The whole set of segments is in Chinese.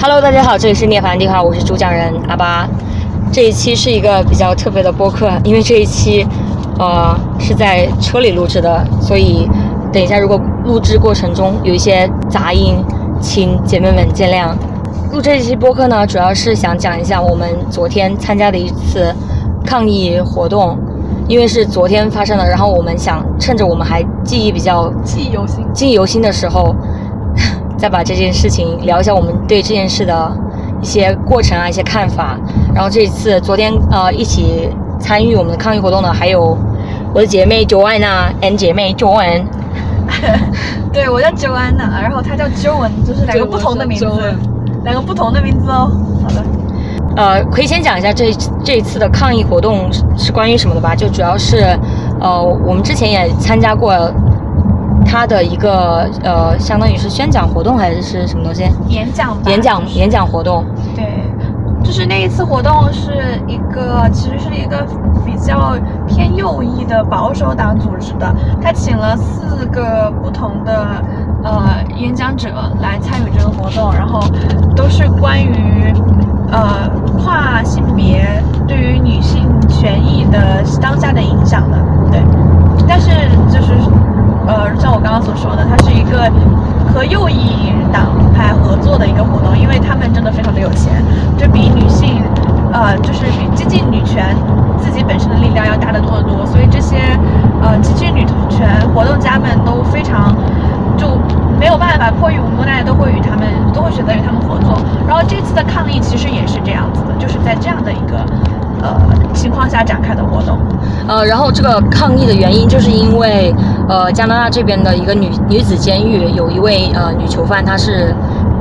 Hello，大家好，这里是涅槃地话，我是主讲人阿巴。这一期是一个比较特别的播客，因为这一期，呃，是在车里录制的，所以等一下如果录制过程中有一些杂音，请姐妹们见谅。录这一期播客呢，主要是想讲一下我们昨天参加的一次抗议活动，因为是昨天发生的，然后我们想趁着我们还记忆比较记忆犹新，记忆犹新的时候。再把这件事情聊一下，我们对这件事的一些过程啊，一些看法。然后这一次，昨天呃一起参与我们的抗议活动的，还有我的姐妹 Joanna and 姐妹 Joan。对，我叫 Joanna，然后她叫 Joan，就是两个不同的名字，两个不同的名字哦。好的。呃，可以先讲一下这这一次的抗议活动是关于什么的吧？就主要是呃，我们之前也参加过。他的一个呃，相当于是宣讲活动还是是什么东西？演讲。演讲演讲活动。对，就是那一次活动是一个，其实是一个比较偏右翼的保守党组织的，他请了四个不同的呃演讲者来参与这个活动，然后都是关于呃跨性别对于女性权益的当下的影响的，对，但是就是。呃，像我刚刚所说的，它是一个和右翼党派合作的一个活动，因为他们真的非常的有钱，就比女性，呃，就是比激进女权自己本身的力量要大得多得多，所以这些呃激进女权活动家们都非常就没有办法，迫于无奈都会与他们都会选择与他们合作。然后这次的抗议其实也是这样子的，就是在这样的一个。呃，情况下展开的活动，呃，然后这个抗议的原因就是因为，呃，加拿大这边的一个女女子监狱有一位呃女囚犯，她是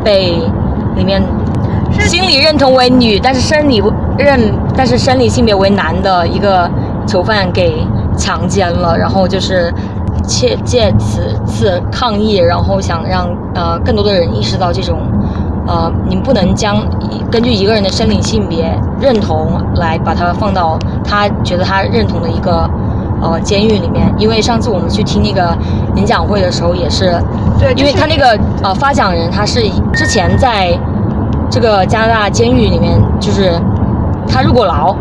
被里面心理认同为女，但是生理认但是生理性别为男的一个囚犯给强奸了，然后就是借借此次抗议，然后想让呃更多的人意识到这种。呃，你们不能将根据一个人的生理性别认同来把他放到他觉得他认同的一个呃监狱里面，因为上次我们去听那个演讲会的时候也是，对，因为他那个呃发讲人他是之前在这个加拿大监狱里面，就是他入过牢，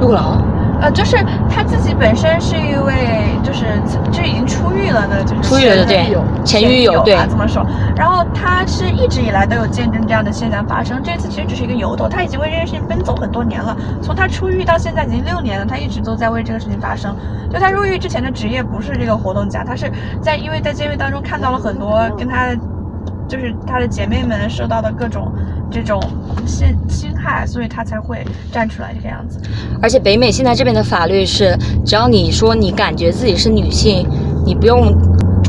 入过牢。呃，就是他自己本身是一位，就是就已经出狱了的，就是出狱了的对，前狱友对，这么说。然后他是一直以来都有见证这样的现象发生，这次其实只是一个由头，他已经为这件事情奔走很多年了。从他出狱到现在已经六年了，他一直都在为这个事情发生。就他入狱之前的职业不是这个活动家，他是在因为在监狱当中看到了很多跟他。就是她的姐妹们受到的各种这种侵侵害，所以她才会站出来这个样子。而且北美现在这边的法律是，只要你说你感觉自己是女性，你不用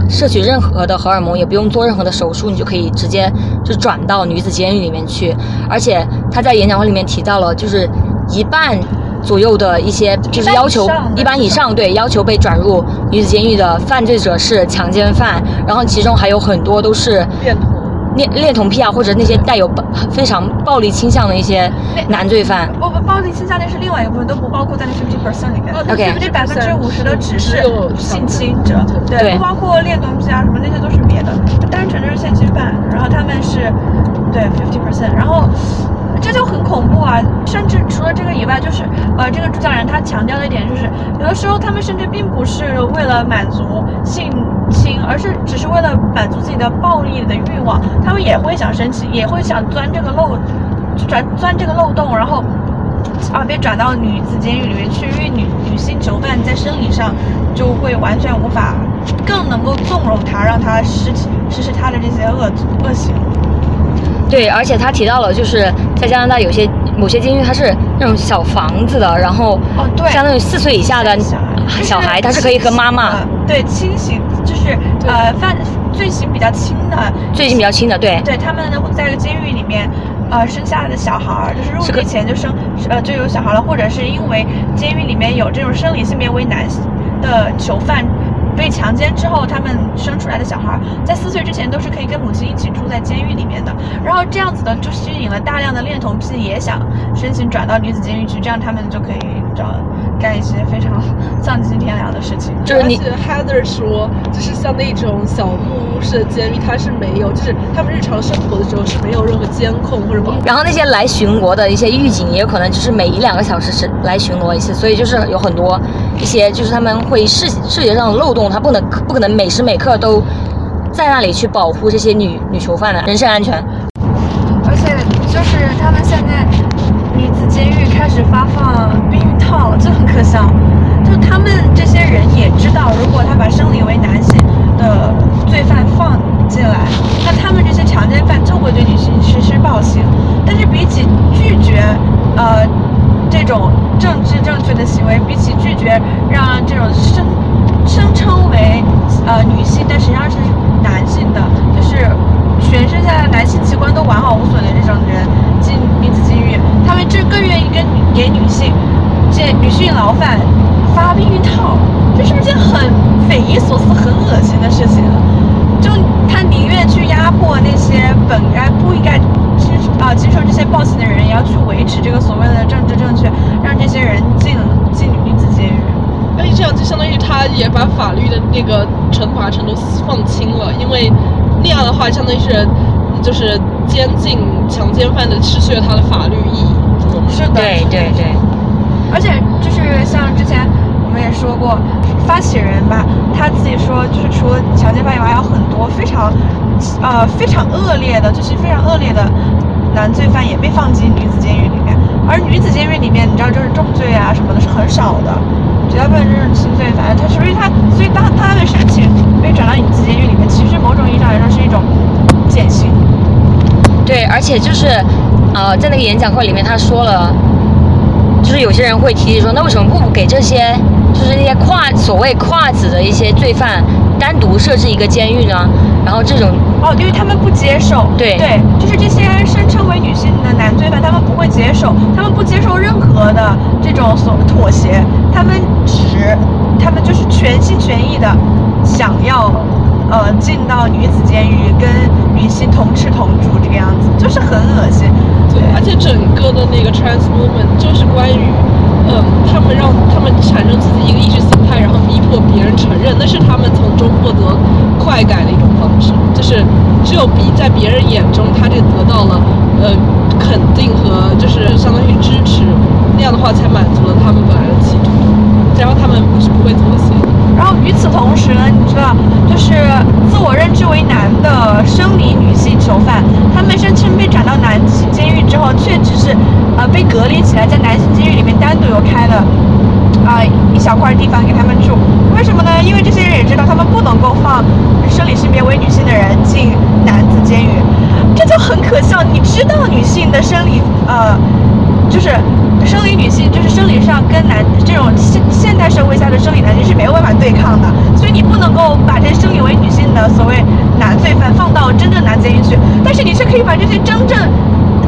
摄取任何的荷尔蒙，也不用做任何的手术，你就可以直接就转到女子监狱里面去。而且她在演讲会里面提到了，就是一半。左右的一些就是要求一般以上对要求被转入女子监狱的犯罪者是强奸犯，然后其中还有很多都是恋童、恋恋童癖啊，或者那些带有非常暴力倾向的一些男罪犯。不不，暴力倾向那是另外一个部分，都不包括在那 fifty percent 里面。OK，这百分之五十的只是性侵者，对，不包括恋童癖啊什么那些都是别的，单纯就是性侵犯。然后他们是对 fifty percent，然后。这就很恐怖啊！甚至除了这个以外，就是呃，这个主讲人他强调的一点就是，有的时候他们甚至并不是为了满足性侵，而是只是为了满足自己的暴力的欲望，他们也会想生气，也会想钻这个漏，转钻这个漏洞，然后啊，被转到女子监狱里面去，因为女女性囚犯在生理上就会完全无法更能够纵容他，让他实实施他的这些恶恶行。对，而且他提到了，就是在加拿大有些某些监狱，它是那种小房子的，然后哦，对，相当于四岁以下的小孩，他是可以和妈妈对轻刑，就是呃犯罪行比较轻的，罪行比较轻的，对，对他们在这个监狱里面呃生下来的小孩，就是入狱前就生呃就有小孩了，或者是因为监狱里面有这种生理性别为男的囚犯。被强奸之后，他们生出来的小孩在四岁之前都是可以跟母亲一起住在监狱里面的。然后这样子的就吸引了大量的恋童癖，也想申请转到女子监狱去，这样他们就可以找干一些非常丧尽天良的事情。就是你 Heather 说，就是像那种小木屋式的监狱，它是没有，就是他们日常生活的时候是没有任何监控或者保护。然后那些来巡逻的一些狱警，也有可能就是每一两个小时是来巡逻一次，所以就是有很多一些就是他们会视视觉上的漏洞，他不能不可能每时每刻都在那里去保护这些女女囚犯的人身安全。而且就是他们现在监狱开始发放避孕套，这很可笑。就他们这些人也知道，如果他把生理为男性的罪犯放进来，那他们这些强奸犯就会对女性实施暴行。但是比起拒绝，呃，这种政治正确的行为，比起拒绝让这种声声称为呃女性，但实际上是男性的，就是全身下的男性器官都完好无损的这种人进，他们就更愿意跟女给女性这女性劳犯发避孕套，这是不是件很匪夷所思、很恶心的事情？就他宁愿去压迫那些本该不应该接啊接受这些暴行的人，也要去维持这个所谓的政治正确，让这些人进进女子监狱。而且这样就相当于他也把法律的那个惩罚程度放轻了，因为那样的话，相当于是就是监禁强奸犯的失去了他的法律意义。是的，对对对，而且就是像之前我们也说过，发起人吧，他自己说，就是除了强奸犯以外，还有很多非常，呃，非常恶劣的，就是非常恶劣的男罪犯也被放进女子监狱里面。而女子监狱里面，你知道，就是重罪啊什么的是很少的，绝大部分就是轻罪反正。他所以他所以当他的申请被转到女子监狱里面，其实某种意义上来说是一种减刑。对，而且就是，呃，在那个演讲会里面，他说了，就是有些人会提议说，那为什么不给这些，就是那些跨所谓跨子的一些罪犯单独设置一个监狱呢？然后这种哦，因为他们不接受，对。对，就是这些声称为女性的男罪犯，他们不会接受，他们不接受任何的这种所妥协，他们只，他们就是全心全意的想要，呃，进到女子监狱跟女性同吃同住这个样子，就是很恶心。对，而且整个的那个 trans movement 就是关于，嗯，他们让他们产生自己一个意识形态，然后逼迫别人承认，那是他们从中获得快感的一种方式。就是只有比在别人眼中，他这得到了呃肯定和就是相当于支持，那样的话才满足了他们本来的企图，然后他们不是不会妥协的。然后与此同时呢，你知道，就是自我认知为男的生理女性囚犯，他们声称被转到男性监狱之后，却只是呃被隔离起来，在男性监狱里面单独有开了啊、一小块地方给他们住。为什么呢？因为这些人也知道他们不能够放生理性别为女性的人进男子监狱，这就很可笑。你知道女性的生理呃。就是生理女性，上跟男这种现现代社会下的生理男性是没有办法对抗的，所以你不能够把这生理为女性的所谓男罪犯放到真正男监狱去，但是你却可以把这些真正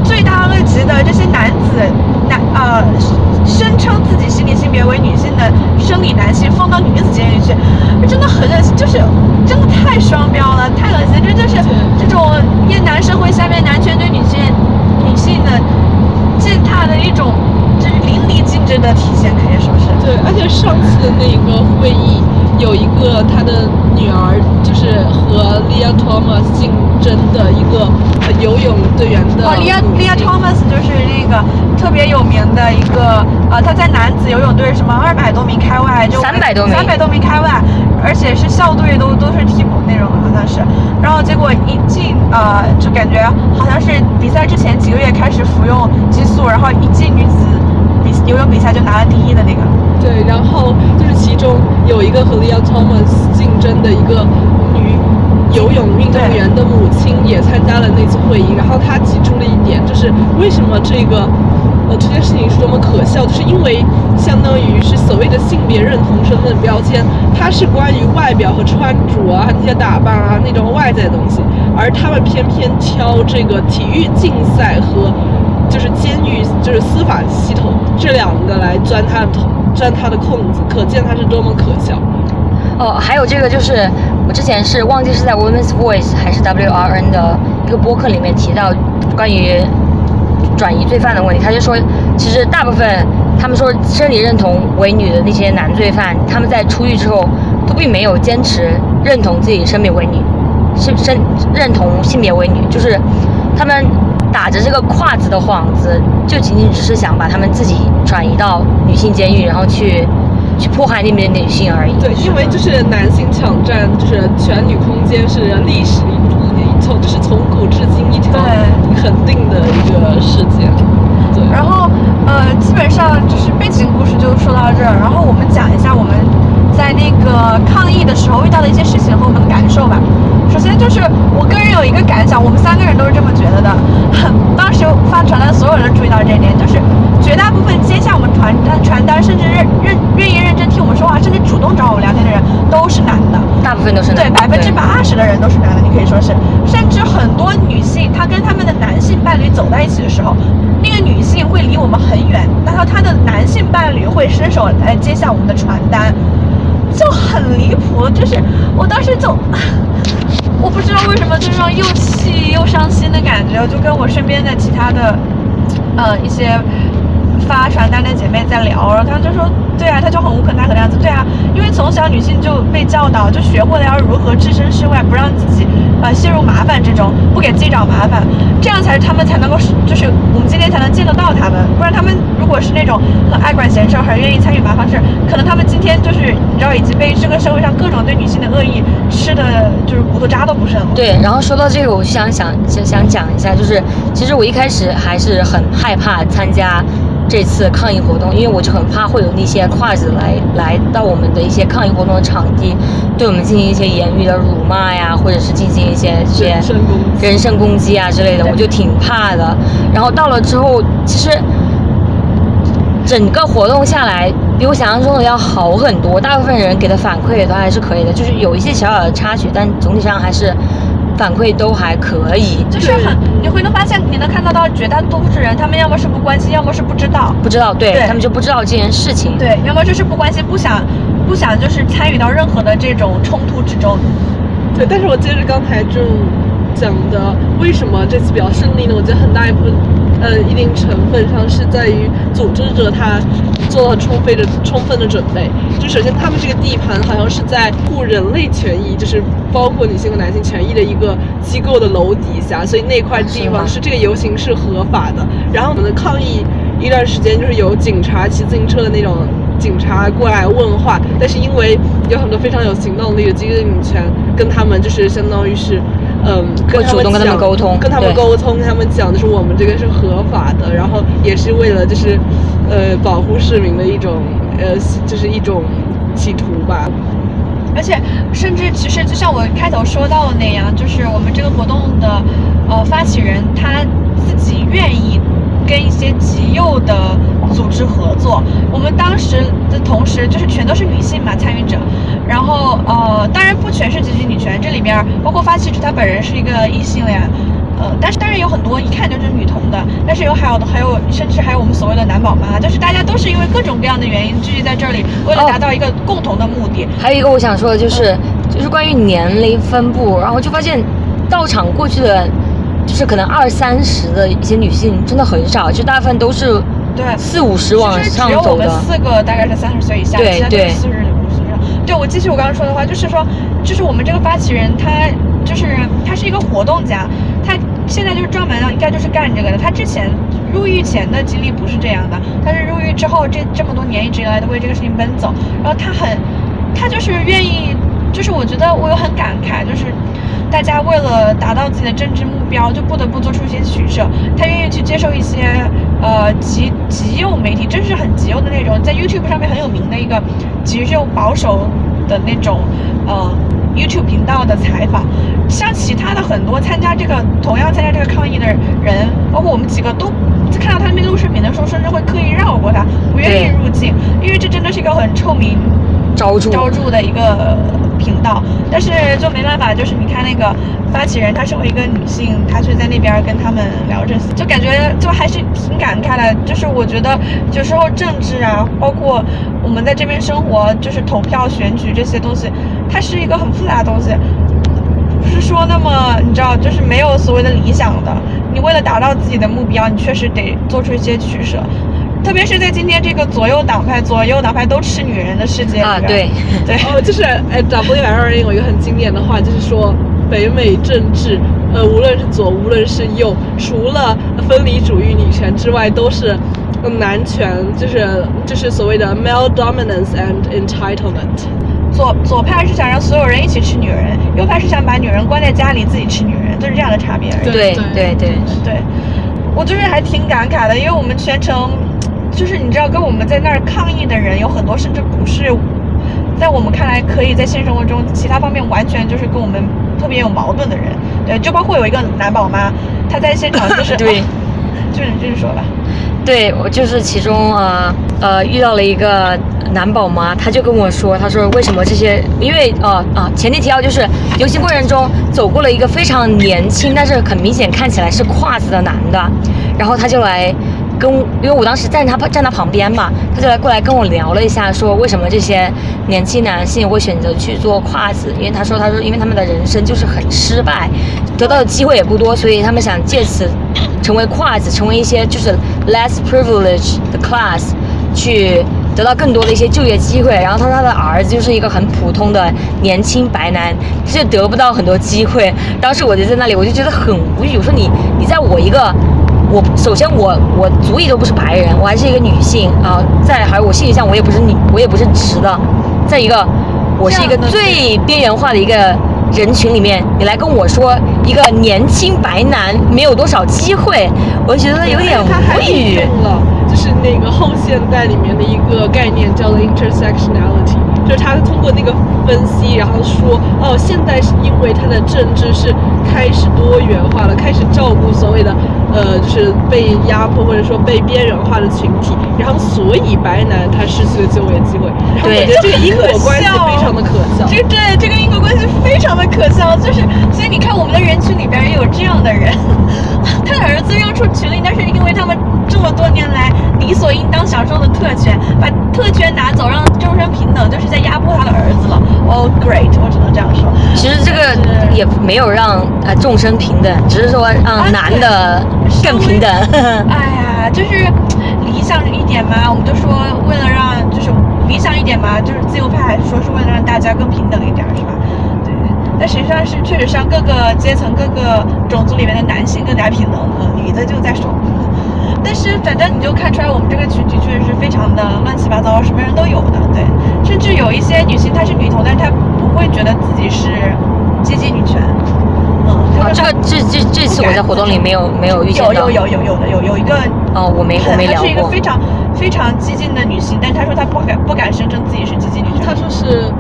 罪大恶极的这些男子男呃声称自己心理性别为女性的生理男性放到女子监狱去，真的很恶心，就是真的太双标了，太恶心，这就是这种厌男社会下面男权对女性女性的。的一种，就是淋漓尽致的体现，可以说是。对，而且上次的那个会议，有一个他的女儿，就是和 Leah Thomas 竞争的一个呃游泳队员的哦，Leah 母亲 Leah Thomas 就是那个特别有名的一个，呃，他在男子游泳队什么二百多名开外，就300多名三百多名开外，而且是校队都都是替补那种，好像是。然后结果一进，呃，就感觉好像是比赛之前几个月开始服用激素，然后一进女子比游泳比赛就拿了第一的那个。对，然后就是其中有一个和 Leah Thomas 竞争的一个女游泳运动员的母亲也参加了那次会议，然后她提出了一点，就是为什么这个呃这件事情是多么可笑，就是因为相当于是所谓的性别认同身份标签，它是关于外表和穿着啊那些打扮啊那种外在的东西，而他们偏偏挑这个体育竞赛和就是监狱就是司法系统这两个来钻他的头钻他的空子，可见他是多么可笑。哦，还有这个就是我之前是忘记是在 Women's Voice 还是 WRN 的一个播客里面提到关于转移罪犯的问题，他就说，其实大部分他们说生理认同为女的那些男罪犯，他们在出狱之后都并没有坚持认同自己生别为女，是生认同性别为女，就是他们打着这个胯子的幌子，就仅仅只是想把他们自己转移到女性监狱，然后去去迫害那边的女性而已。对，因为就是男性抢占就是全女空间是历史从就是从古至今一条对肯定的一个事件。对，然后呃，基本上就是背景故事就说到这儿，然后我们讲一下我们在那个抗议的时候遇到的一些事情和我们的感受吧。首先就是我个人有一个感想，我们三个人都是这么觉得的。当时发传单，所有人注意到这一点，就是绝大部分接下我们传单传单，甚至认认愿意认真听我们说话，甚至主动找我们聊天的人，都是男的。大部分都是对，男的百分之八十的人都是男的，你可以说是，甚至很多女性，她跟她们的男性伴侣走在一起的时候，那个女性会离我们很远，然后她的男性伴侣会伸手来接下我们的传单，就很离谱。就是我当时就，我不知道为什么，就是又气又伤心的感觉，就跟我身边的其他的，呃，一些。发传单的姐妹在聊，然后她就说，对啊，她就很无可奈何的样子，对啊，因为从小女性就被教导，就学会了要如何置身事外，不让自己呃陷入麻烦之中，不给自己找麻烦，这样才是她们才能够，就是我们今天才能见得到她们，不然她们如果是那种很爱管闲事儿，很愿意参与麻烦事，可能她们今天就是你知道，已经被这个社会上各种对女性的恶意吃的就是骨头渣都不剩了。对，然后说到这个，我就想想想想讲一下，就是其实我一开始还是很害怕参加这次抗议活动，因为我就很怕会有那些跨子来来到我们的一些抗议活动的场地，对我们进行一些言语的辱骂呀，或者是进行一些这些人身攻击人身攻击啊之类的，我就挺怕的。然后到了之后，其实整个活动下来，比我想象中的要好很多。大部分人给的反馈也都还是可以的，就是有一些小小的插曲，但总体上还是反馈都还可以。就是很，你回头发现，你能看到到绝大多数人，他们要么是不关心，要么是不知道。不知道，对对他们就不知道这件事情。对，要么就是不关心，不想不想就是参与到任何的这种冲突之中。对，但是我接着刚才就讲的，为什么这次比较顺利呢？我觉得很大一部分，呃，一定成分上是在于组织者他做了充分的充分的准备。就首先他们这个地盘好像是在护人类权益，就是包括女性和男性权益的一个机构的楼底下，所以那块地方是这个游行是合法的。然后我们的抗议一段时间就是有警察骑自行车的那种警察过来问话，但是因为有很多非常有行动力的女权，跟他们就是相当于是，嗯，跟他们会主动跟他们讲沟通跟他们沟通，跟他们讲就是我们这个是合法的，然后也是为了就是，呃，保护市民的一种呃，就是一种企图吧。而且，甚至其实就像我开头说到的那样，就是我们这个活动的呃发起人他自己愿意跟一些极右的组织合作。我们当时的同时就是全都是女性嘛参与者，然后呃当然不全是极极女权，这里边包括发起者他本人是一个异性恋。呃，但是当然有很多一看就是女同的，但是有还有的还有甚至还有我们所谓的男宝妈，就是大家都是因为各种各样的原因聚集在这里，为了哦达到一个共同的目的。还有一个我想说的就是，就是关于年龄分布，然后就发现到场过去的，就是可能二三十的一些女性真的很少，就大部分都是对，四五十往其实只有我们上走的。四个大概是三十岁以下，对对四十五十。对，我继续我刚刚说的话，就是说，就是我们这个发起人他就是他是一个活动家，他现在就是专门应该就是干这个的。他之前入狱前的经历不是这样的，他是入狱之后这这么多年一直以来都为这个事情奔走，然后他很他就是愿意，就是我觉得我有很感慨，就是大家为了达到自己的政治目标，就不得不做出一些取舍。他愿意去接受一些呃极极右媒体，真是很极右的那种，在 YouTube 上面很有名的一个极右保守的那种呃 YouTube 频道的采访。像其他的很多参加这个同样参加这个抗议的人，包括我们几个都。看到他那边录视频的时候，甚至会刻意绕过他，不愿意入境，因为这真的是一个很臭名昭著昭著的一个频道，但是就没办法，就是你看那个发起人，她身为一个女性，她却在那边跟他们聊这些，就感觉就还是挺感慨的。就是我觉得有时候政治啊，包括我们在这边生活，就是投票、选举这些东西，它是一个很复杂的东西。不是说那么你知道，就是没有所谓的理想的。你为了达到自己的目标，你确实得做出一些取舍。特别是在今天这个左右党派、左右党派都吃女人的世界里啊，对，对，哦，就是哎，W.L. 人有一个很经典的话，就是说北美政治，呃，无论是左，无论是右，除了分离主义、女权之外，都是呃男权，就是就是所谓的 male dominance and entitlement。左左派是想让所有人一起吃女人，右派是想把女人关在家里自己吃女人，就是这样的差别而已。对对对对，我就是还挺感慨的，因为我们全程，就是你知道，跟我们在那儿抗议的人有很多，甚至不是在我们看来可以在现实生活中其他方面完全就是跟我们特别有矛盾的人。对，就包括有一个男宝妈，他在现场就是 对哦就是你这么说吧。对我就是其中呃呃遇到了一个男宝妈，他就跟我说，他说为什么这些，因为呃啊前提提到就是游行过程中走过了一个非常年轻，但是很明显看起来是胯子的男的，然后他就来跟，因为我当时站他站他旁边嘛，他就来过来跟我聊了一下，说为什么这些年轻男性会选择去做跨子，因为他说他说因为他们的人生就是很失败，得到的机会也不多，所以他们想借此成为跨子，成为一些就是 less privileged 的 class，去得到更多的一些就业机会。然后他说他的儿子就是一个很普通的年轻白男，他就得不到很多机会。当时我就在那里，我就觉得很无语。我说你你在我一个。我首先我我足以都不是白人，我还是一个女性啊、再还有我性取向我也不是女，我也不是直的。再一个，我是一个最边缘化的一个人群里面，你来跟我说一个年轻白男没有多少机会，我觉得有点无语。用了就是那个后现代里面的一个概念叫做 intersectionality，就是他通过那个分析，然后说哦，现在是因为他的政治是开始多元化了，开始照顾所谓的呃就是被压迫或者说被边缘化的群体，然后所以白男他失去了就业机会。然后我对觉得这个因果关系非常的可笑。这个对这个因果关系非常的可笑，就是所以你看我们的人群里边也有这样的人，他的儿子让出群里，但是因为他们这么多年来理所应当享受的特权，把特权拿走，让众生平等，就是在压迫他的儿子了。Oh、great，我只能这样说。其实这个也没有让呃众生平等，只是说让男的更平等。哎呀，就是理想一点嘛，我们就说为了让就是理想一点嘛，就是自由派还是说是为了让大家更平等一点，是吧？对。但实际上是确实上各个阶层、各个种族里面的男性更加平等，嗯，女的就在说。但是反正你就看出来，我们这个群体确实是非常的乱七八糟，什么人都有的，对。甚至有一些女性她是女同，但是她不会觉得自己是积极女权，啊，说这个这这这次我在活动里没有没有遇见到。有有有有有的有有一个哦，我没我没聊过她是一个非。常非常激进的女性，但她说她不敢不敢声称自己是激进女性。她说是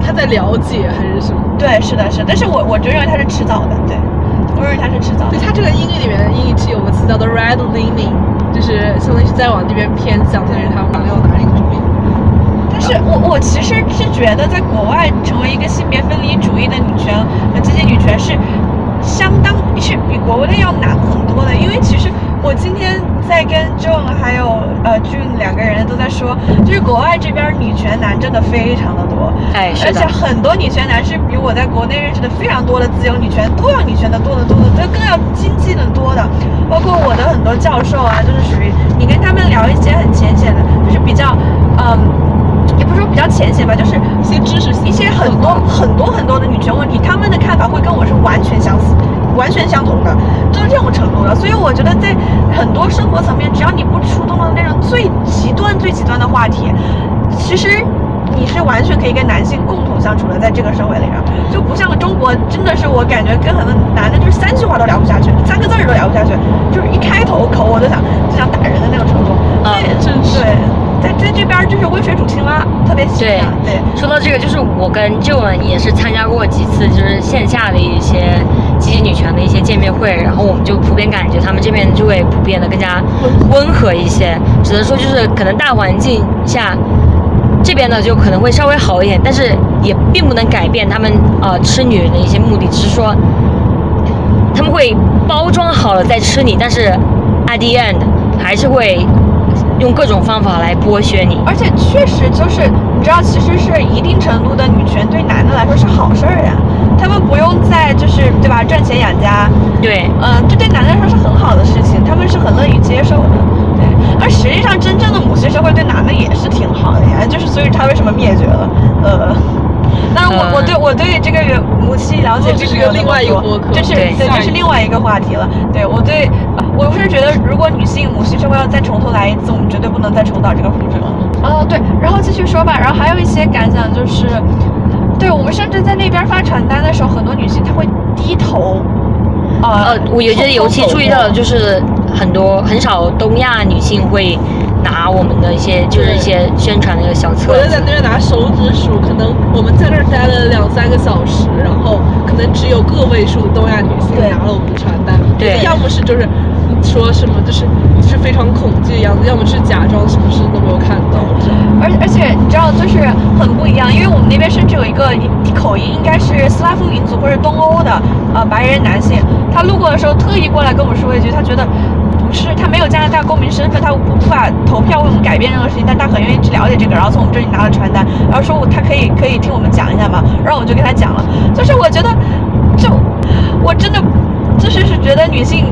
她在了解还是什么？对，是的，是的，但是我我就认为她是迟早的，对，我认为她是迟早的对。她这个英语里面的英语是有个词叫做 red leaning，就是相当于是在往这边偏向，但是她没有哪里主意。但是我我其实是觉得，在国外成为一个性别分离主义的女权和激进女权是相当是比国内要难很多的，因为其实我今天在跟 John 还有呃俊两个人都在说，就是国外这边女权男真的非常的多，哎，而且。很多女权男是比我在国内认识的非常多的自由女权都要女权的多得多的，都更要经济的多的。包括我的很多教授啊，就是属于你跟他们聊一些很浅显的，就是比较嗯，也不是说比较浅显吧，就是一些知识性一些很多很多很多的女权问题，他们的看法会跟我是完全相似。完全相同的，就是这种程度的，所以我觉得在很多生活层面，只要你不触动到那种最极端、最极端的话题，其实你是完全可以跟男性共同相处的，在这个社会里边，就不像中国，真的是我感觉跟很多男的就是三句话都聊不下去，三个字儿都聊不下去，就是一开头口我都想就想打人的那种程度。啊对真是对，在在这边就是温水煮青蛙，特别喜对欢。对对，说到这个，就是我跟 Joan 也是参加过几次，就是线下的一些积极女权的一些见面会，然后我们就普遍感觉他们这边就会普遍的更加温和一些，只能说就是可能大环境下。这边呢就可能会稍微好一点，但是也并不能改变他们呃吃女人的一些目的，只是说他们会包装好了再吃你，但是 at the end 还是会用各种方法来剥削你。而且确实就是你知道，其实是一定程度的女权对男的来说是好事儿呀，他们不用再就是对吧赚钱养家，对，嗯，这对男的来说是很好的事情，他们是很乐于接受的。对，而实际上，真正的母系社会对男的也是挺好的呀，就是所以他为什么灭绝了？呃。当然，我我对我对这个母系了解这是个另外一个这是对，这是另外一个话题了。对我对，我是觉得，如果女性母系社会要再重头来一次，我们绝对不能再重蹈这个覆辙。哦，对，然后继续说吧。然后还有一些感想就是，对我们甚至在那边发传单的时候，很多女性她会低头。呃，我觉得尤其注意到的就是很多很少东亚女性会。拿我们的一些就是一些宣传的一个小册子，我就在那边拿手指数，可能我们在那儿待了两三个小时，然后可能只有个位数的东亚女性拿了我们的传单，对，要么是就是说什么就是就是非常恐惧的样子，要么是假装什么事都没有看到，而而且你知道就是很不一样，因为我们那边甚至有一个口音应该是斯拉夫民族或者东欧的呃白人男性，他路过的时候特意过来跟我们说一句，他觉得。是他没有加拿大公民身份，他无法投票为我们改变任何事情，但他很愿意去了解这个，然后从我们这里拿了传单，然后说我他可以可以听我们讲一下吗，然后我就跟他讲了，就是我觉得，就我真的就是是觉得女性，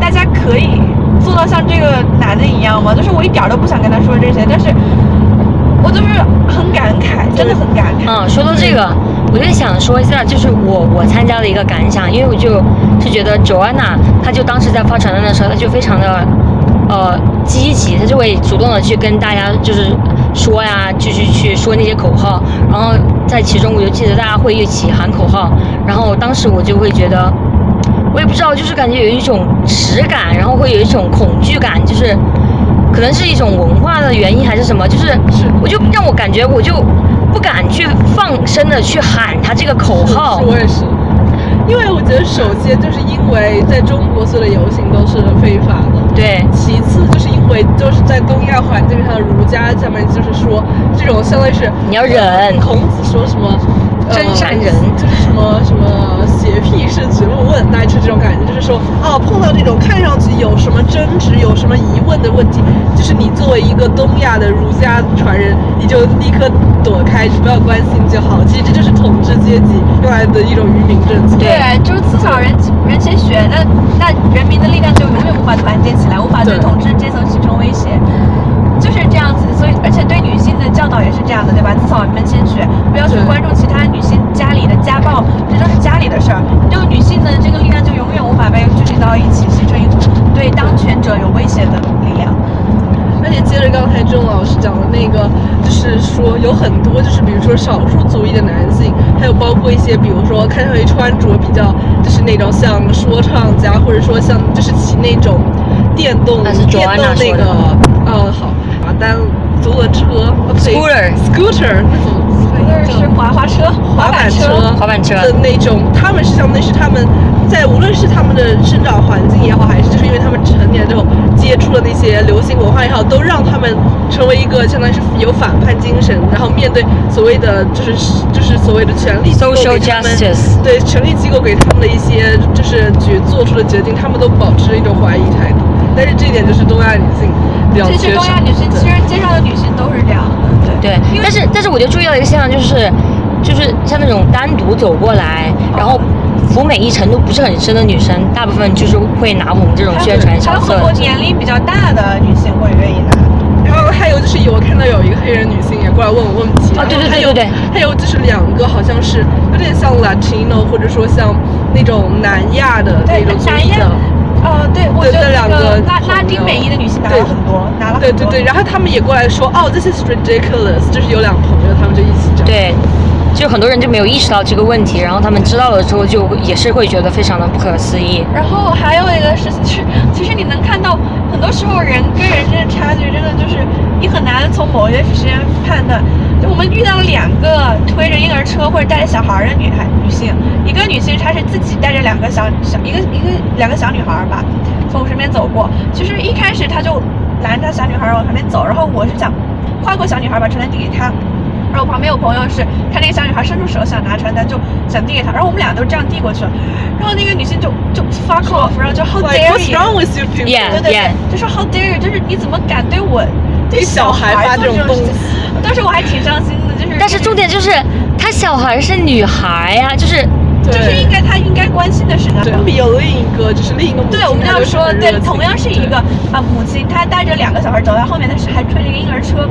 大家可以做到像这个男的一样吗？就是我一点都不想跟他说这些，但是我就是很感慨，真的很感慨。嗯，说到这个。我就想说一下，就是我我参加的一个感想，因为我就是觉得 Joanna，她就当时在发传单的时候，她就非常的呃积极，她就会主动的去跟大家就是说呀，就是去说那些口号，然后在其中我就记得大家会一起喊口号，然后当时我就会觉得，我也不知道，就是感觉有一种耻感，然后会有一种恐惧感，就是可能是一种文化的原因还是什么，就是我就让我感觉我就。不敢去放声的去喊他这个口号，我也是，因为我觉得首先就是因为在中国所有的游行都是非法的，对。其次就是因为就是在东亚环境上，儒家下面就是说这种相当于是你要忍。孔子说什么？真善人就是什么什么邪僻是觉悟问，大概是这种感觉，就是说啊，碰到这种看上去有什么争执、有什么疑问的问题，就是你作为一个东亚的儒家传人，你就立刻躲开，不要关心就好。其实这就是统治阶级用来的一种愚民政策。对，就是刺少人人先学，那那人民的力量就永远无法团结起来，无法对统治阶层形成威胁。就是这样子，所以而且对女性的教导也是这样的，对吧？自扫门前雪，不要去关注其他女性家里的家暴，这都是家里的事儿。就女性的这个力量就永远无法被聚集到一起，形成一股对当权者有威胁的力量。而且接着刚才钟老师讲的那个，就是说有很多，就是比如说少数族裔的男性，还有包括一些，比如说看上去穿着比较，就是那种像说唱家，或者说像就是骑那种电动电动那个，呃，好。单租了车，scooter，scooter，那是滑滑车、滑板车、滑板车的那种。他们是相当于是他们在无论是他们的生长环境也好，还是就是因为他们成年之后接触了那些流行文化也好，都让他们成为一个相当于是有反叛精神，然后面对所谓的就是就是所谓的权力机构给他们对权力机构给他们的一些就是决做出的决定，他们都保持一种怀疑态度。但是这一点就是东亚女性。其实东亚女性，其实街上的女性都是这样的，对。但是但是我就注意到一个现象，就是就是像那种单独走过来，然后服美意程度不是很深的女生，大部分就是会拿我们这种宣传小册。还有很多年龄比较大的女性会愿意拿。然后还有就是有看到有一个黑人女性也过来问我问题。啊，对对对对对。还有就是两个好像是有点像 Latino 或者说像那种南亚的那种族裔的。呃，对，我觉得两个拉拉丁美裔的女性拿了很多，拿了很多。对对对，然后他们也过来说，哦，this is ridiculous，就是有两个朋友，他们就一起讲。对，就很多人就没有意识到这个问题，然后他们知道了之后，就也是会觉得非常的不可思议。然后还有一个事情是，其实你能看到，很多时候人跟人之间的差距，真的就是你很难从某一些时间判断。就我们遇到了两个推着婴儿车或者带着小孩的女孩女性，一个女性她是自己带着两个小小一个一个两个小女孩吧，从我身边走过。其实一开始她就拦着小女孩往旁边走，然后我是想跨过小女孩把传单递给她，然后我旁边有朋友是看那个小女孩伸出手想拿传单就想递给她，然后我们俩都这样递过去了，然后那个女性就就 fuck off，然后就 how dare you，对对对，就说 how dare you，就是你怎么敢对我对小孩发这种东西？当时我还挺伤心的，就是但是重点就是他小孩是女孩呀，就是。就是应该他应该关心的事情。对，有另一个就是另一个母亲，对，我们要说，对，同样是一个啊母亲，她带着两个小孩走在后面，但是还推着一个婴儿车，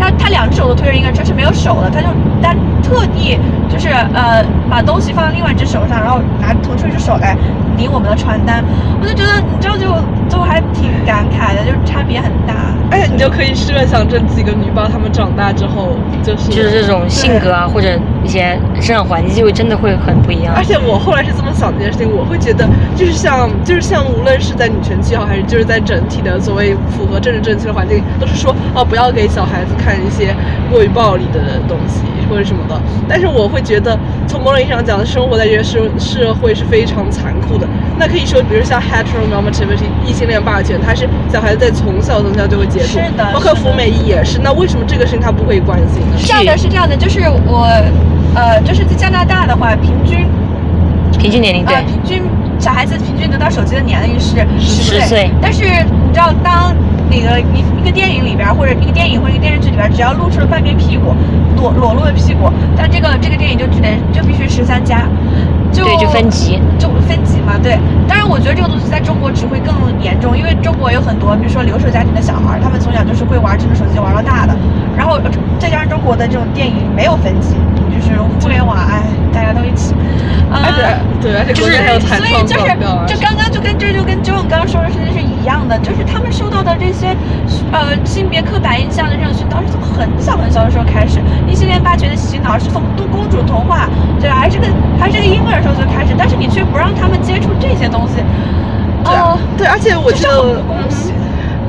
然后她两只手都推着婴儿车是没有手的，她就单特地就是呃把东西放在另外一只手上，然后拿腾出一只手来领我们的传单，我就觉得你知道就就还挺感慨的，就是差别很大。哎，你就可以设想这几个女宝她们长大之后就是就是这种性格啊或者一些生长环境就会真的会很不一样。而且我后来是这么想这件事情，我会觉得就是像就是像无论是在女权气候，还是就是在整体的所谓符合政治正确的环境，都是说哦不要给小孩子看一些过于暴力的东西或者什么的。但是我会觉得从某种意义上讲，生活在这个社社会是非常残酷的。那可以说，比如像 heteronormativity 异性恋霸权，它是小孩子在从小从小就会接触，是的，包括福美役也是。那为什么这个事情他不会关心呢？是这样的，是这样的，就是我呃就是在加拿大的话，平均。平均年龄对，平均小孩子平均得到手机的年龄是十岁。但是你知道，当那个一一个电影里边，或者一个电影或者一个电视剧里边，只要露出了半边屁股，裸裸露的屁股，但这个这个电影就只得就必须十三加，就对就分级，就分级嘛。对，当然我觉得这个东西在中国只会更严重，因为中国有很多，比如说留守家庭的小孩，他们从小就是会玩智能手机玩到大的，然后再加上中国的这种电影没有分级，就是互联网，哎，大家都一起。而且对，而且就是所以就是就刚刚就跟这就跟 John 刚刚说的事情是一样的，就是他们受到的这些呃性别刻板印象的这种熏陶是从很小很小的时候开始，一系列霸权的洗脑是从杜公主童话对还是个还是个婴儿时候就开始，但是你却不让他们接触这些东西，哦，对，而且我觉得。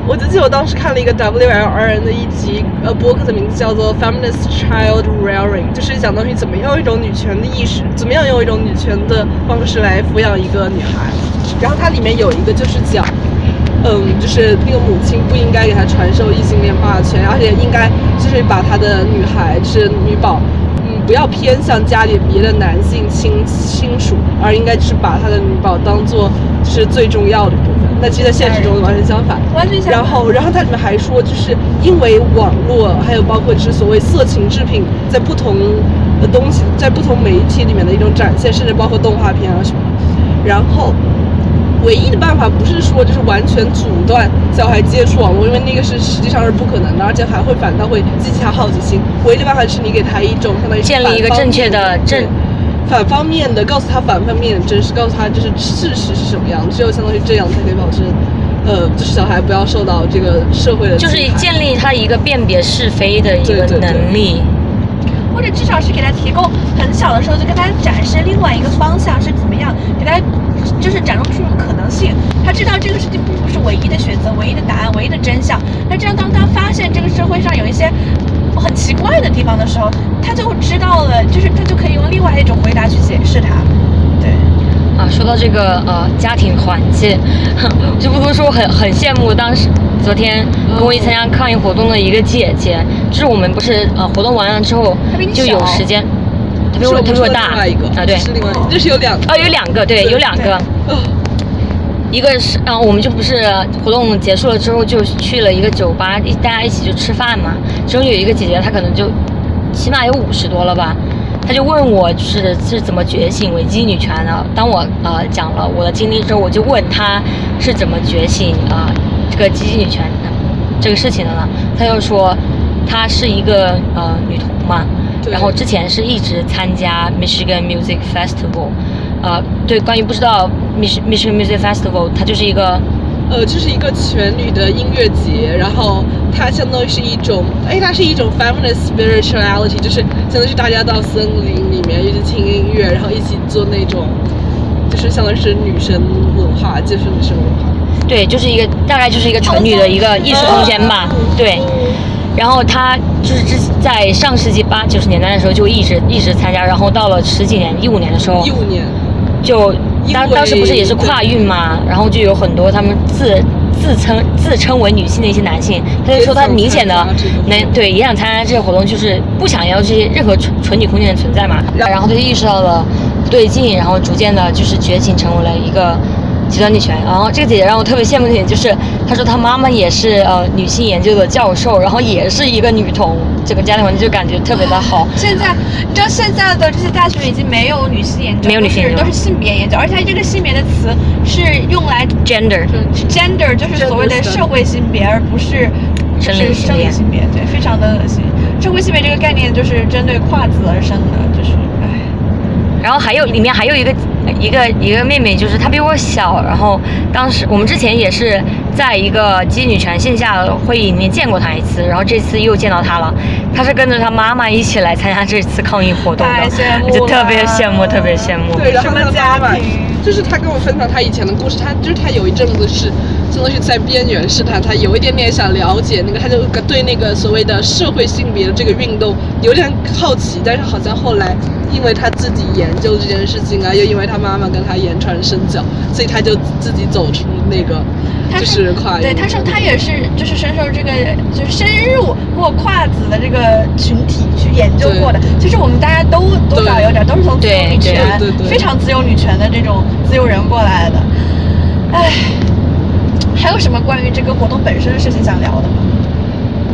我记得我当时看了一个 WLRN 的一集，呃，播客的名字叫做 Feminist Child Rearing，就是讲到你怎么样用一种女权的意识，怎么样用一种女权的方式来抚养一个女孩。然后它里面有一个就是讲，嗯，就是那个母亲不应该给他传授异性恋霸权，而且应该就是把他的女孩，就是女宝，嗯，不要偏向家里别的男性亲亲属，而应该就是把他的女宝当做是最重要的部分。那其实，在现实中完全相反。完全相反。然后，然后他里面还说，就是因为网络，还有包括就是所谓色情制品，在不同的东西，在不同媒体里面的一种展现，甚至包括动画片啊什么。然后，唯一的办法不是说就是完全阻断小孩接触网络，因为那个是实际上是不可能的，而且还会反倒会激起他好奇心。唯一的办法是你给他一种相当于建立一个正确的正。反方面的告诉他反方面的真实，告诉他就是事实是什么样，只有相当于这样才可以保证，呃，就是小孩不要受到这个社会的。就是建立他一个辨别是非的一个能力，或者至少是给他提供很小的时候就跟他展示另外一个方向是怎么样，给他就是展露出种可能性。他知道这个事情并不是唯一的选择、唯一的答案、唯一的真相。那这样，当他发现这个社会上有一些。很奇怪的地方的时候，他就知道了，就是他就可以用另外一种回答去解释它。对，啊，说到这个呃家庭环境，就不多说，很很羡慕当时昨天跟我一起参加抗议活动的一个姐姐，就是我们不是呃活动完了之后就有时间，她比我她比我大。啊对，是另外就是有两哦有两个对有两个。一个是，然后我们就不是活动结束了之后就去了一个酒吧，大家一起就吃饭嘛。其中有一个姐姐，她可能就起码有五十多了吧，她就问我就是是怎么觉醒维基女权的。当我呃讲了我的经历之后，我就问她是怎么觉醒啊这个基女权这个事情的呢？她就说她是一个呃女童嘛，然后之前是一直参加 Michigan Music Festival。呃，对，关于不知道 Michigan Music Festival，它就是一个，呃，就是一个全女的音乐节，然后它相当于是一种，哎，它是一种 feminist spirituality，就是相当于是大家到森林里面一起听音乐，然后一起做那种，就是相当于是女神文化，就是女神文化。对，就是一个大概就是一个纯女的一个艺术空间吧，对。然后他就是之在上世纪八九十年代的时候就一直一直参加，然后到了十几年一五年的时候，一五年。就当当时不是也是跨运嘛，然后就有很多他们自自称自称为女性的一些男性，他就说他明显的能对也想参加这些活动，就是不想要这些任何纯纯女空间的存在嘛。然后他就意识到了不对劲，然后逐渐的就是觉醒成为了一个极端女权。然后这个姐姐让我特别羡慕的点就是，她说她妈妈也是呃女性研究的教授，然后也是一个女同，这个家庭环境就感觉特别的好。现在你知道现在的这些大学已经没有女性研究，没有女性研究都是性别研究，而且它这个性别的词是用来 Gender，gender，就是所谓的 Gender 社会性别，而不是就生理是性别生理性别，对，非常的恶心。社会性别这个概念就是针对跨子而生的，就是唉。然后还有里面还有一个一个一个妹妹，就是她比我小，然后当时我们之前也是在一个基女权线下会议里面见过她一次，然后这次又见到她了，她是跟着她妈妈一起来参加这次抗议活动的。就特别羡慕，特别羡慕。对，然后什么他妈妈家庭？就是她跟我分享她以前的故事，她就是她有一阵子是真的是在边缘试探，他有一点点想了解那个，他就对那个所谓的社会性别的这个运动有点好奇，但是好像后来因为他自己研究这件事情啊，又因为他妈妈跟他言传身教，所以他就自己走出那个就是跨越。对，他说他也是就是深受这个就是深入过跨子的这个群体去研究过的。其实我们大家都多少有点都是从自由女权对对对非常自由女权的这种自由人过来的。唉，还有什么关于这个活动本身的事情想聊的吗？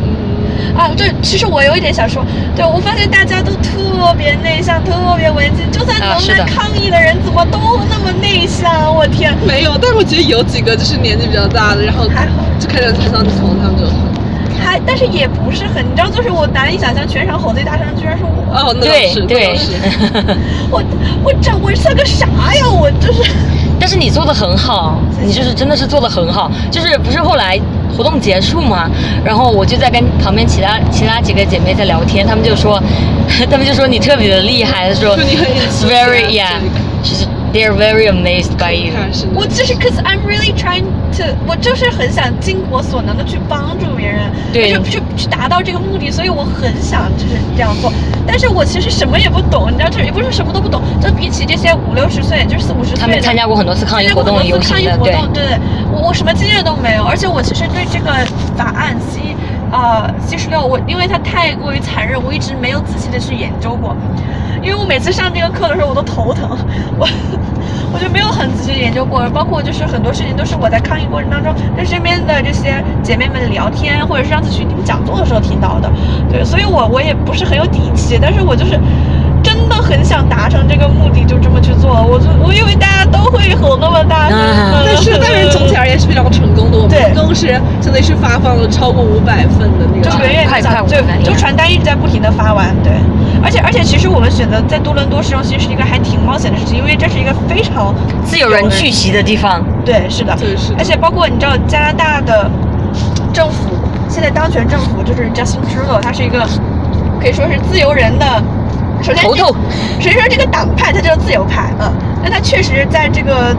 嗯，啊，对，其实我有一点想说，对我发现大家都特别内向，特别文静，就算能啊是的来抗议的人，怎么都那么内向？我天！没有，但我觉得有几个就是年纪比较大的，然后还好就看着台上头，他们就还，但是也不是很，你知道，就是我难以想象全场吼最大声居然是我。哦，那是，那对倒是。，我我这我算个啥呀？我就是但是你做的很好，你就是真的是做的很好，就是不是后来活动结束嘛，然后我就在跟旁边其他其他几个姐妹在聊天，她们就说，她们就说你特别的厉害，说说 very yeah，就是 they're very amazed by you。我就是，cause I'm really trying to，我就是很想尽我所能的去帮助别人，对去去去达到这个目的，所以我很想就是这样做。但是我其实什么也不懂，你知道，这也不是什么都不懂，就比起这些五六十岁，就是四五十岁的，他们参加过很多次抗议活动、游行的，对。抗议活动，对对，我我什么经验都没有，而且我其实对这个法案 C 呃七十六，我因为它太过于残忍，我一直没有仔细的去研究过，因为我每次上这个课的时候我都头疼，我我就没有很仔细的研究过，包括就是很多事情都是我在抗议过程当中跟身边的这些姐妹们聊天，或者是上次去你们讲座的时候听到的，对，所以我我也不是很有底气，但是我就是。真的很想达成这个目的，就这么去做。我就我以为大家都会吼那么大声啊但是，但是总体而言是非常成功的。我们对。一共是相当于是发放了超过五百份的那个就远远快快地就就传单一直在不停的发完，对，而且而且其实我们选择在多伦多市中心是一个还挺冒险的事情，因为这是一个非常自由人聚集的地方，对，是的，对是的。而且包括你知道加拿大的政府现在当权政府就是 Justin Trudeau，他是一个可以说是自由人的。首先，头头谁说这个党派它就是自由派？嗯，那它确实在这个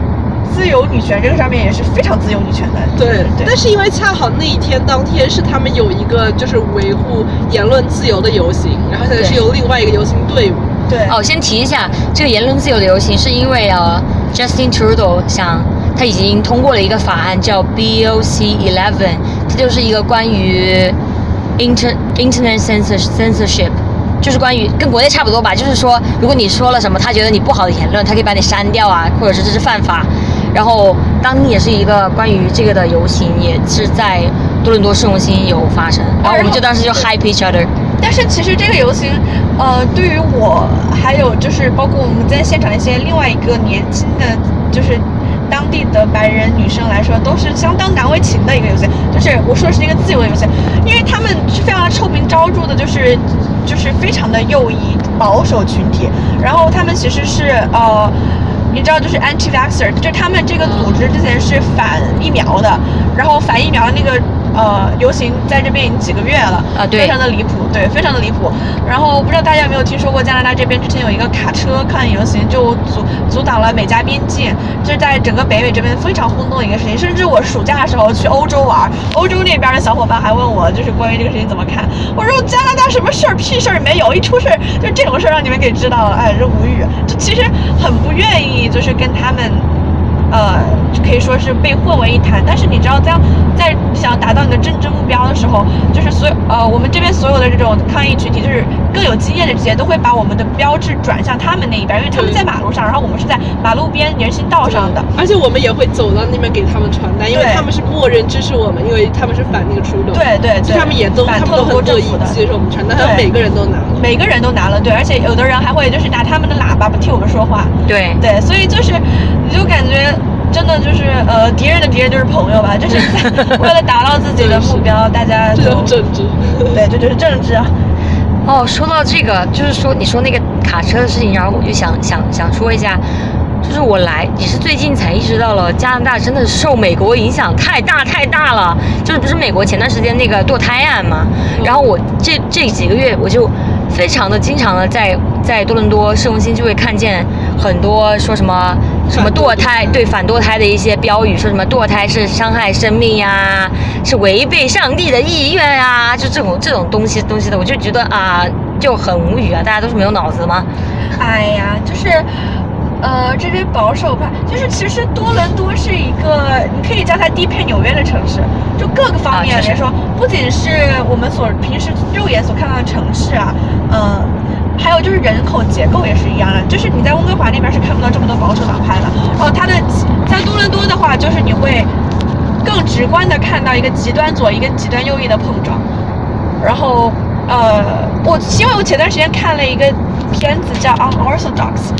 自由女权这个上面也是非常自由女权的。对，对但是因为恰好那一天当天是他们有一个就是维护言论自由的游行，然后现在是对由另外一个游行队伍。对，哦，先提一下，这个言论自由的游行是因为呃，Justin Trudeau 想他已经通过了一个法案叫 BOC Eleven，它就是一个关于 inter internet censor censorship，就是关于跟国内差不多吧，就是说如果你说了什么他觉得你不好的言论，他可以把你删掉啊，或者是这是犯法。然后当天也是一个关于这个的游行，也是在多伦多市中心有发生，然后我们就当时就 hype each other。但是其实这个游行，呃，对于我还有就是包括我们在现场一些另外一个年轻的，就是当地的白人女生来说，都是相当难为情的一个游行。就是我说的是一个自由的游行，因为他们是非常臭名昭著的，就是就是非常的右翼保守群体，然后他们其实是呃。你知道，就是 anti-vaxxer，就他们这个组织之前是反疫苗的，然后反疫苗那个呃游行在这边已经几个月了，啊对非常的离谱，对，非常的离谱。然后不知道大家有没有听说过，加拿大这边之前有一个卡车抗议游行，就阻阻挡了美加边境，这是在整个北美这边非常轰动的一个事情。甚至我暑假的时候去欧洲玩，欧洲那边的小伙伴还问我，就是关于这个事情怎么看。我说加拿大什么事儿屁事儿没有，一出事儿就这种事儿让你们给知道了，哎，这无语。就其实很不愿意，就是跟他们。呃，可以说是被混为一谈。但是你知道，在在想要达到你的政治目标的时候，就是所有呃，我们这边所有的这种抗议群体，就是更有经验的这些，都会把我们的标志转向他们那一边，因为他们在马路上，然后我们是在马路边人行道上的。而且我们也会走到那边给他们传单，因为他们是默认支持我们，因为他们是反那个 trudeau。对对对，所以他们也都反他们都很乐意。接受我们传单，他们每个人都拿了。每个人都拿了，对，而且有的人还会就是拿他们的喇叭不替我们说话，对，对，所以就是你就感觉真的就是呃，敌人的敌人就是朋友吧，就是为了达到自己的目标，大家这就种政治。对，这就是政治啊。哦，说到这个，就是说你说那个卡车的事情，然后我就想想想说一下，就是我来也是最近才意识到了，加拿大真的受美国影响太大太大了。就是不是美国前段时间那个堕胎案嘛，然后我这这几个月我就非常的经常的在在多伦多市中心就会看见很多说什么什么堕堕胎对反堕胎的一些标语，说什么堕胎是伤害生命呀、是违背上帝的意愿呀、就这种这种东西东西的，我就觉得啊就很无语啊，大家都是没有脑子吗？哎呀，就是。呃，这边保守派，就是其实多伦多是一个，你可以叫它低配纽约的城市，就各个方面来说，不仅是我们所平时肉眼所看到的城市啊，嗯、还有就是人口结构也是一样的，就是你在温哥华那边是看不到这么多保守党派的，然后它的在多伦多的话，就是你会更直观的看到一个极端左一个极端右翼的碰撞，然后呃，我因为我前段时间看了一个片子叫《Unorthodox》，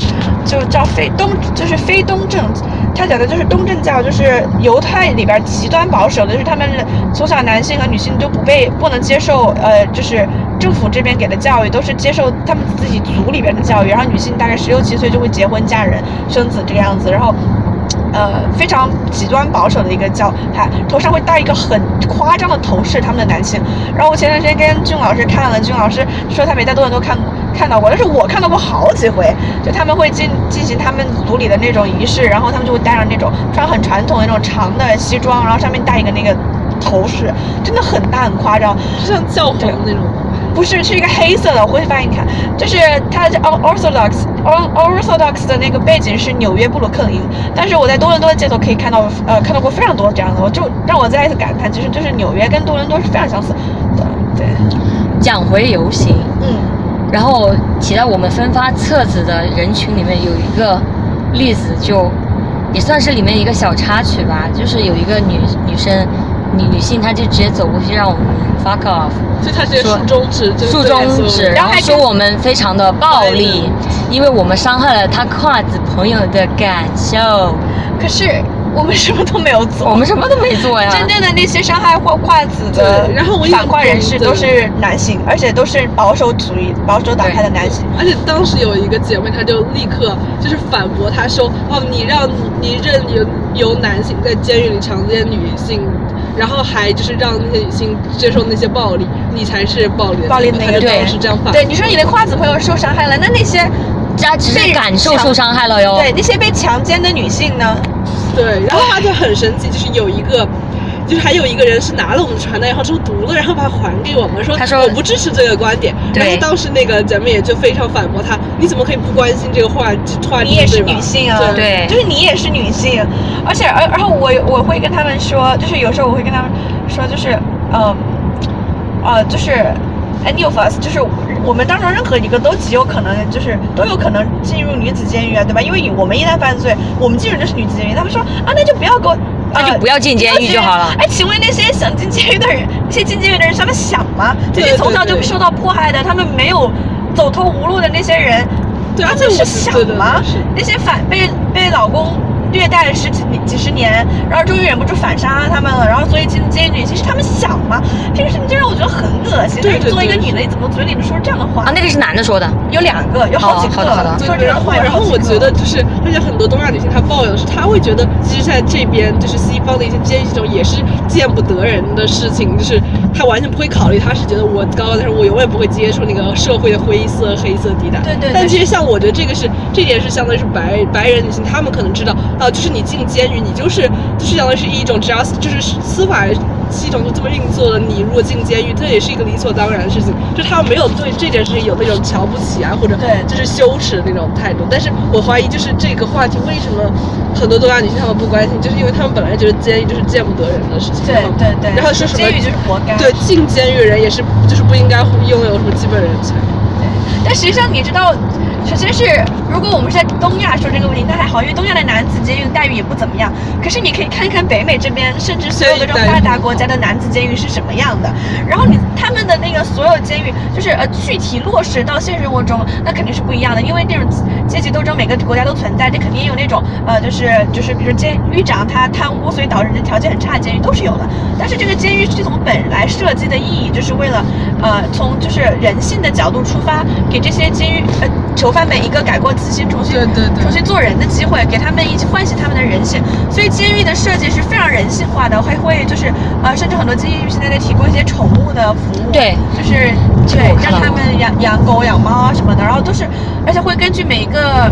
就叫非东，就是非东正，它讲的就是东正教，就是犹太里边极端保守的，就是他们从小男性和女性都不被不能接受，呃，就是政府这边给的教育都是接受他们自己族里边的教育，然后女性大概十六七岁就会结婚嫁人生子这个样子，然后。呃，非常极端保守的一个教派，头上会戴一个很夸张的头饰，他们的男性。然后我前段时间跟俊老师看了，俊老师说他没在多伦多看看到过，但是我看到过好几回。就他们会进进行他们族里的那种仪式，然后他们就会戴上那种穿很传统的那种长的西装，然后上面戴一个那个头饰，真的很大很夸张。就像教皇那种。不是，是一个黑色的，我回去翻给你看。就是它的 Orthodox Orthodox 的那个背景是纽约布鲁克林，但是我在多伦多的街头可以看到，呃，看到过非常多这样的，我就让我再一次感叹，其实就是纽约跟多伦多是非常相似的。对，讲回游行，嗯，然后提到我们分发册子的人群里面有一个例子就，也算是里面一个小插曲吧，就是有一个女女生女女性，她就直接走过去让我们 fuck off，就她直接说竖中指，就是竖中指，然后还跟说我们非常的暴力，因为我们伤害了她跨子朋友的感受，可是我们什么都没有做，我们什么都没做呀。真正的那些伤害或跨子的反跨人士都是男性，而且都是保守主义、保守党派的男性。而且当时有一个姐妹，她就立刻就是反驳，她说：“哦，你让你任由由男性在监狱里强奸女性，然后还就是让那些女性接受那些暴力，你才是暴力的暴力的那个她就对当时这样反。对，你说你的跨子朋友受伤害了，那那些她只是被感受受伤害了哟。对那些被强奸的女性呢？对，然后他就很神奇，就是有一个。就是还有一个人是拿了我们的传单，然后之后读了，然后把它还给我们，说他说我不支持这个观点。对然后当时那个咱们也就非常反驳他，你怎么可以不关心这个话话题？你也是女性啊，对就是你也是女性，而且而然后我我会跟他们说，就是有时候我会跟他们说，就是嗯呃就是 any of us，就是我们当中任何一个都极有可能就是都有可能进入女子监狱啊，对吧？因为我们一旦犯罪，我们进入就是女子监狱。他们说啊，那就不要给我。那就不要进监狱就好了哎，请问那些想进监狱的人，那些进监狱的人，他们想吗？这些从小就受到迫害的，他们没有走投无路的那些人，对他们是想对对吗对？那些反被被老公虐待了十几几十年，然后终于忍不住反杀他们了，然后所以进监狱，其实他们想吗？这个事情就让我觉得很恶心。对对对作为一个女的，你怎么嘴里面说这样的话？啊，那个是男的说的。有两个，有好几个，哦好的好的说这然后个话有然后我觉得就是，而且很多东亚女性她抱怨的是，她会觉得其实在这边就是西方的一些监狱系统也是见不得人的事情，就是她完全不会考虑，她是觉得我高高在上，我永远不会接触那个社会的灰色黑色地带。对对对但其实像我觉得这个是这点是相当于是白白人女性，她们可能知道啊，就是你进监狱，你就是就是相当于是一种 just 就是司法系统就这么运作的，你如果进监狱，这也是一个理所当然的事情，就他们没有对这件事情有那种瞧不起啊，或者对就是羞耻的那种态度。但是我怀疑，就是这个话题为什么很多东亚女性她们不关心，就是因为她们本来觉得监狱就是见不得人的事情。对对对，然后说什么监狱就是活该。对进监狱的人也是就是不应该拥有什么基本人权。但实际上你知道，首先是如果我们是在东亚说这个问题，那还好，因为东亚的男子监狱待遇也不怎么样。可是你可以看一看北美这边，甚至所有的这种发达国家的男子监狱是什么样的。然后你他们的那个所有监狱，就是呃具体落实到现实生活中，那肯定是不一样的。因为这种阶级斗争每个国家都存在，这肯定也有那种呃就是就是比如监狱长他贪污，所以导致人条件很差的监狱都是有的。但是这个监狱系统本来设计的意义就是为了呃从就是人性的角度出发，给这些监狱呃囚犯们一个改过自新、重新对对对重新做人的机会，给他们一起唤醒他们的人性。所以监狱的设计是非常人性化的，还会就是呃甚至很多监狱现在在提供一些宠物的服务，对就是对让他们养养狗、养猫啊什么的，然后都是而且会根据每一个。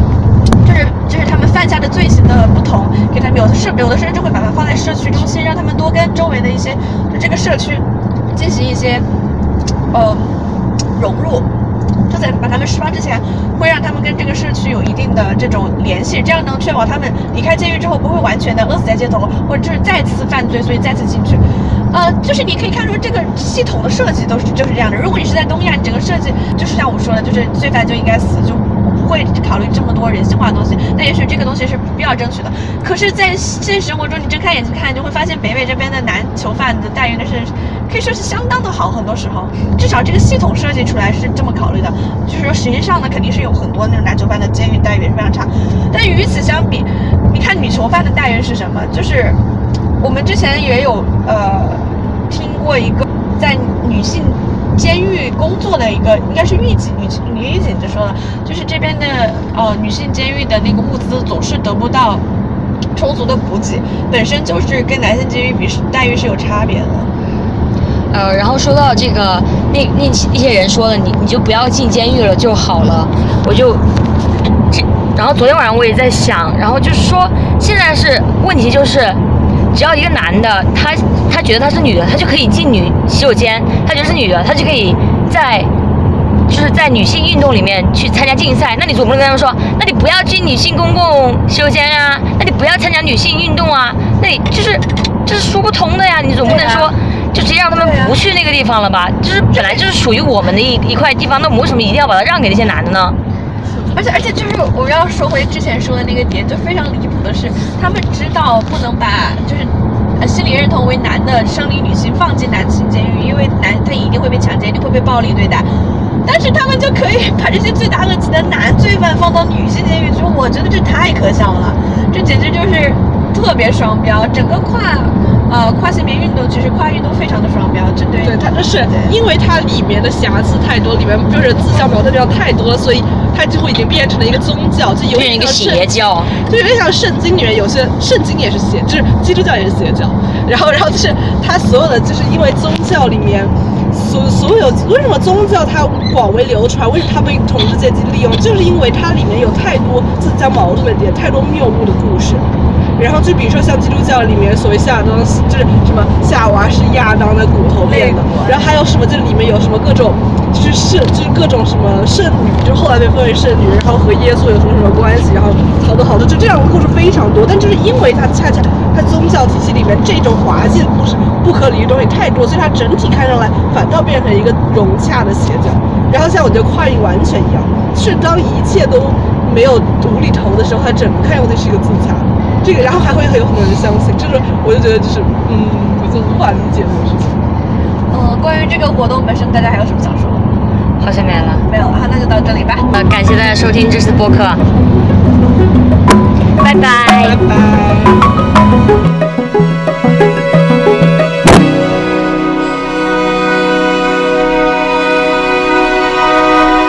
就是就是他们犯下的罪行的不同，给他们有的是有的甚至会把它放在社区中心，让他们多跟周围的一些就这个社区进行一些呃融入。就在把他们释放之前，会让他们跟这个社区有一定的这种联系，这样能确保他们离开监狱之后不会完全的饿死在街头，或者就是再次犯罪，所以再次进去。呃，就是你可以看出这个系统的设计都是就是这样的。如果你是在东亚，你整个设计就是像我说的，就是罪犯就应该死，就会考虑这么多人性化的东西。那也许这个东西是不必要争取的。可是，在现实生活中，你睁开眼睛看，就会发现北美这边的男囚犯的待遇那是可以说是相当的好，很多时候，至少这个系统设计出来是这么考虑的。就是说，实际上呢，肯定是有很多那种男囚犯的监狱待遇也是非常差。但与此相比，你看女囚犯的待遇是什么？就是我们之前也有呃听过一个在女性监狱工作的一个，应该是狱警女女狱警就说了，就是这边的呃女性监狱的那个物资总是得不到充足的补给，本身就是跟男性监狱比待遇是有差别的。呃，然后说到这个，那那一些人说了，你你就不要进监狱了就好了，我就，然后昨天晚上我也在想，然后就是说，现在是问题就是，只要一个男的，他他觉得他是女的，他就可以进女洗手间，他觉得是女的，他就可以在。就是在女性运动里面去参加竞赛，那你总不能跟他们说，那你不要进女性公共洗手间啊，那你不要参加女性运动啊，那你就是这是说不通的呀，你总不能说就直接让他们不去那个地方了吧？就是本来就是属于我们的一一块地方，那我们为什么一定要把它让给那些男的呢？而且而且就是我要说回之前说的那个点，就非常离谱的是，他们知道不能把就是心理认同为男的生理女性放进男性监狱，因为男他一定会被强奸，一定会被暴力对待。但是他们就可以把这些罪大恶极的男罪犯放到女性监狱去，我觉得这太可笑了，这简直就是特别双标。整个跨呃跨性别运动其实跨运动非常的双标，针对对，它就是因为它里面的瑕疵太多，里面就是自相矛盾的地方太多了，所以它几乎已经变成了一个宗教，就有点像邪教。就有点像圣经里面有些圣经也是邪，就是基督教也是邪教，然后然后就是它所有的就是因为宗教里面所所有为什么宗教它广为流传，为什么它被统治阶级利用，就是因为它里面有太多自相矛盾的点，太多谬误的故事。然后就比如说像基督教里面所谓夏当，就是什么夏娃是亚当的骨头变的，然后还有什么这里面有什么各种就是圣就是各种什么圣女，就后来被分为圣女，然后和耶稣有什么什么关系，然后好多好多就这样的故事非常多，但就是因为它恰恰它宗教体系里面这种滑稽的故事不可理喻的东西太多，所以它整体看上来反倒变成一个融洽的邪教。然后像我觉得跨运完全一样，是当一切都没有无厘头的时候，它整个看上去是一个自洽的。这个然后还会有很多人相信就是我就觉得就是嗯我就无法理解这个事情。嗯关于这个活动本身大家还有什么想说的？好像没了。没有了好那就到这里吧。呃感谢大家收听这次播客。拜拜。拜拜。